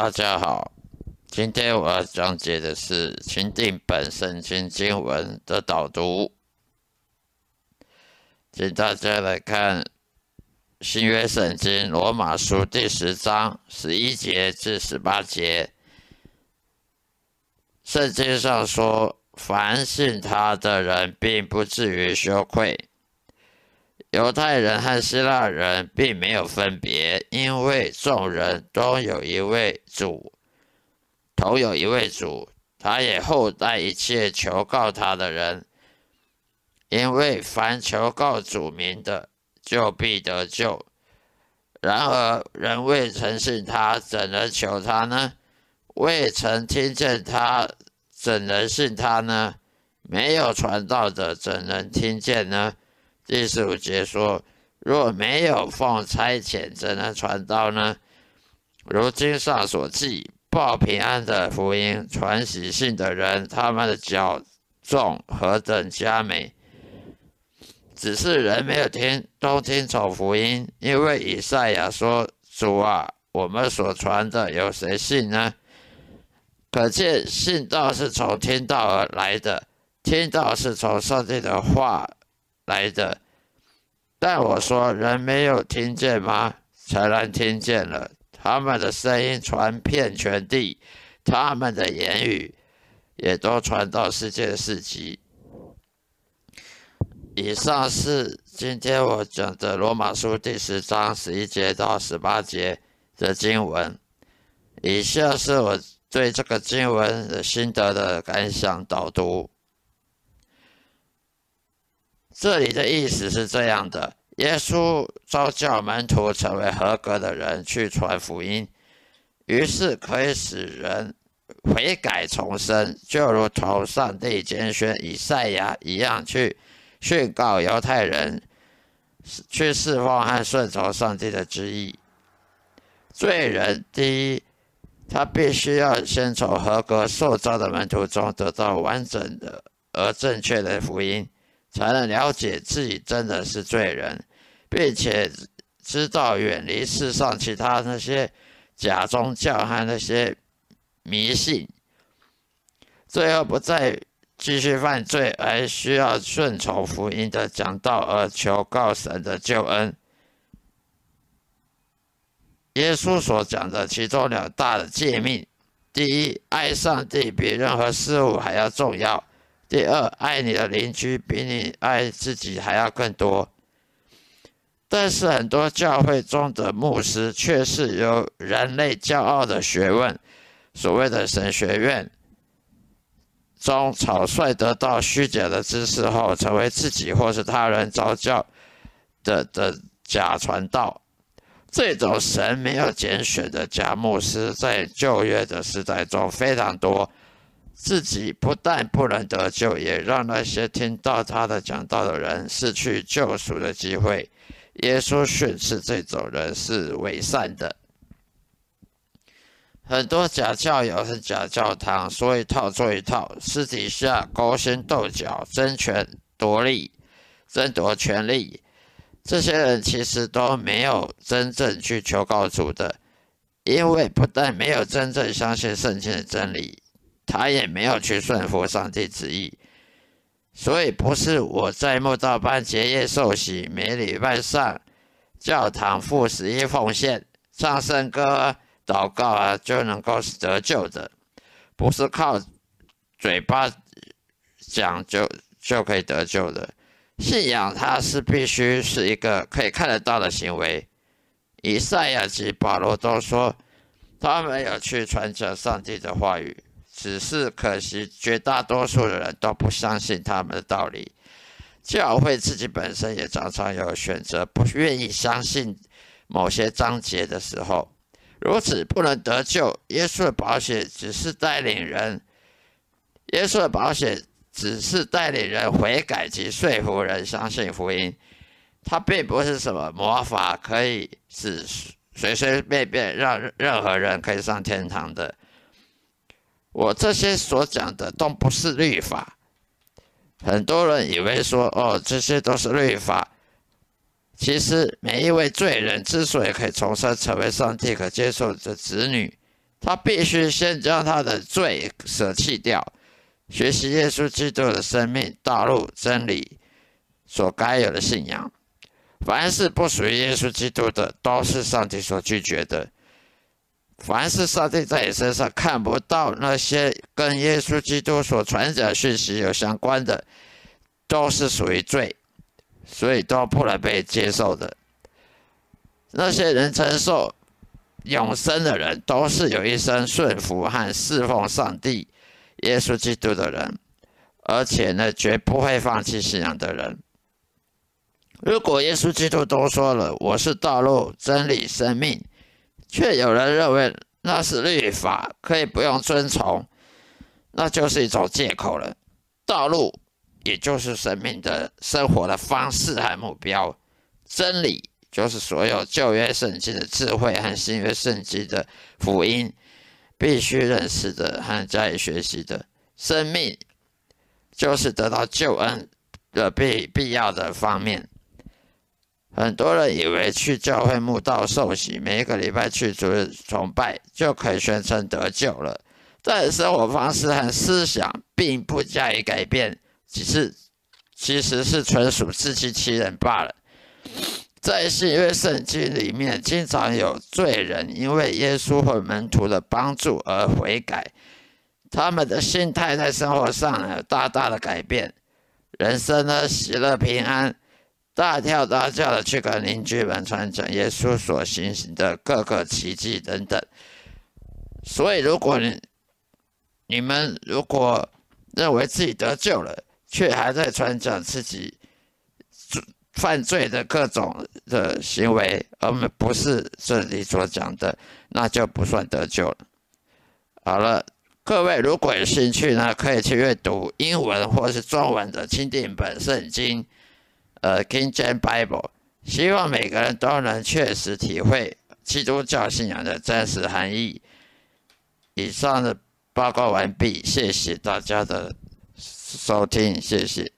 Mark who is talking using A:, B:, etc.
A: 大家好，今天我要讲解的是钦定本圣经经文的导读，请大家来看新约圣经罗马书第十章十一节至十八节。圣经上说，凡信他的人，并不至于羞愧。犹太人和希腊人并没有分别，因为众人都有一位主，同有一位主，他也厚待一切求告他的人。因为凡求告主名的，就必得救。然而人未曾信他，怎能求他呢？未曾听见他，怎能信他呢？没有传道的，怎能听见呢？第十五节说：“若没有奉差遣，怎能传道呢？”如经上所记，报平安的福音传喜信的人，他们的脚重何等佳美！只是人没有听，都听从福音，因为以赛亚说：“主啊，我们所传的有谁信呢？”可见信道是从听道而来的，听道是从上帝的话。来的，但我说人没有听见吗？才然听见了，他们的声音传遍全地，他们的言语也都传到世界四极。以上是今天我讲的罗马书第十章十一节到十八节的经文。以下是我对这个经文的心得的感想导读。这里的意思是这样的：耶稣召叫门徒成为合格的人去传福音，于是可以使人悔改重生，就如同上帝拣选以赛亚一样，去宣告犹太人去释放和顺从上帝的旨意。罪人第一，他必须要先从合格受召的门徒中得到完整的而正确的福音。才能了解自己真的是罪人，并且知道远离世上其他那些假宗教和那些迷信，最后不再继续犯罪，而需要顺从福音的讲道而求告神的救恩。耶稣所讲的其中两大的诫命：第一，爱上帝比任何事物还要重要。第二，爱你的邻居比你爱自己还要更多。但是很多教会中的牧师却是由人类骄傲的学问，所谓的神学院中草率得到虚假的知识后，成为自己或是他人招教的的假传道。这种神没有拣选的假牧师，在旧约的时代中非常多。自己不但不能得救，也让那些听到他的讲道的人失去救赎的机会。耶稣训斥这种人是伪善的。很多假教友是假教堂，说一套做一套，私底下勾心斗角、争权夺利、争夺权力。这些人其实都没有真正去求告主的，因为不但没有真正相信圣经的真理。他也没有去顺服上帝旨意，所以不是我在墓道班结业受洗，每礼拜上教堂付十一奉献、唱圣歌、祷告啊，就能够得救的，不是靠嘴巴讲就就可以得救的。信仰它是必须是一个可以看得到的行为。以赛亚及保罗都说，他没有去传讲上帝的话语。只是可惜，绝大多数的人都不相信他们的道理。教会自己本身也常常有选择，不愿意相信某些章节的时候，如此不能得救。耶稣的保险只是带领人，耶稣的保险只是带领人悔改及说服人相信福音。它并不是什么魔法，可以使随随便便让任何人可以上天堂的。我这些所讲的都不是律法，很多人以为说哦，这些都是律法。其实每一位罪人之所以可以重生成为上帝可接受的子女，他必须先将他的罪舍弃掉，学习耶稣基督的生命、道路、真理所该有的信仰。凡是不属于耶稣基督的，都是上帝所拒绝的。凡是上帝在你身上看不到那些跟耶稣基督所传讲讯息有相关的，都是属于罪，所以都不能被接受的。那些人承受永生的人，都是有一生顺服和侍奉上帝、耶稣基督的人，而且呢，绝不会放弃信仰的人。如果耶稣基督都说了“我是道路、真理、生命”，却有人认为那是律法，可以不用遵从，那就是一种借口了。道路也就是生命的生活的方式和目标，真理就是所有旧约圣经的智慧和新约圣经的福音必须认识的和加以学习的。生命就是得到救恩的必必要的方面。很多人以为去教会墓道受洗，每一个礼拜去主日崇拜就可以宣称得救了，但生活方式和思想并不加以改变，只是其实是纯属自欺欺人罢了。在新约圣经里面，经常有罪人因为耶稣和门徒的帮助而悔改，他们的心态在生活上有大大的改变，人生呢喜乐平安。大跳大叫的去跟邻居们传讲耶稣所行行的各个奇迹等等。所以，如果你你们如果认为自己得救了，却还在传讲自己犯罪的各种的行为，而们不是这里所讲的，那就不算得救了。好了，各位如果有兴趣呢，可以去阅读英文或是中文的钦定本圣经。呃，King James Bible，希望每个人都能确实体会基督教信仰的真实含义。以上的报告完毕，谢谢大家的收听，谢谢。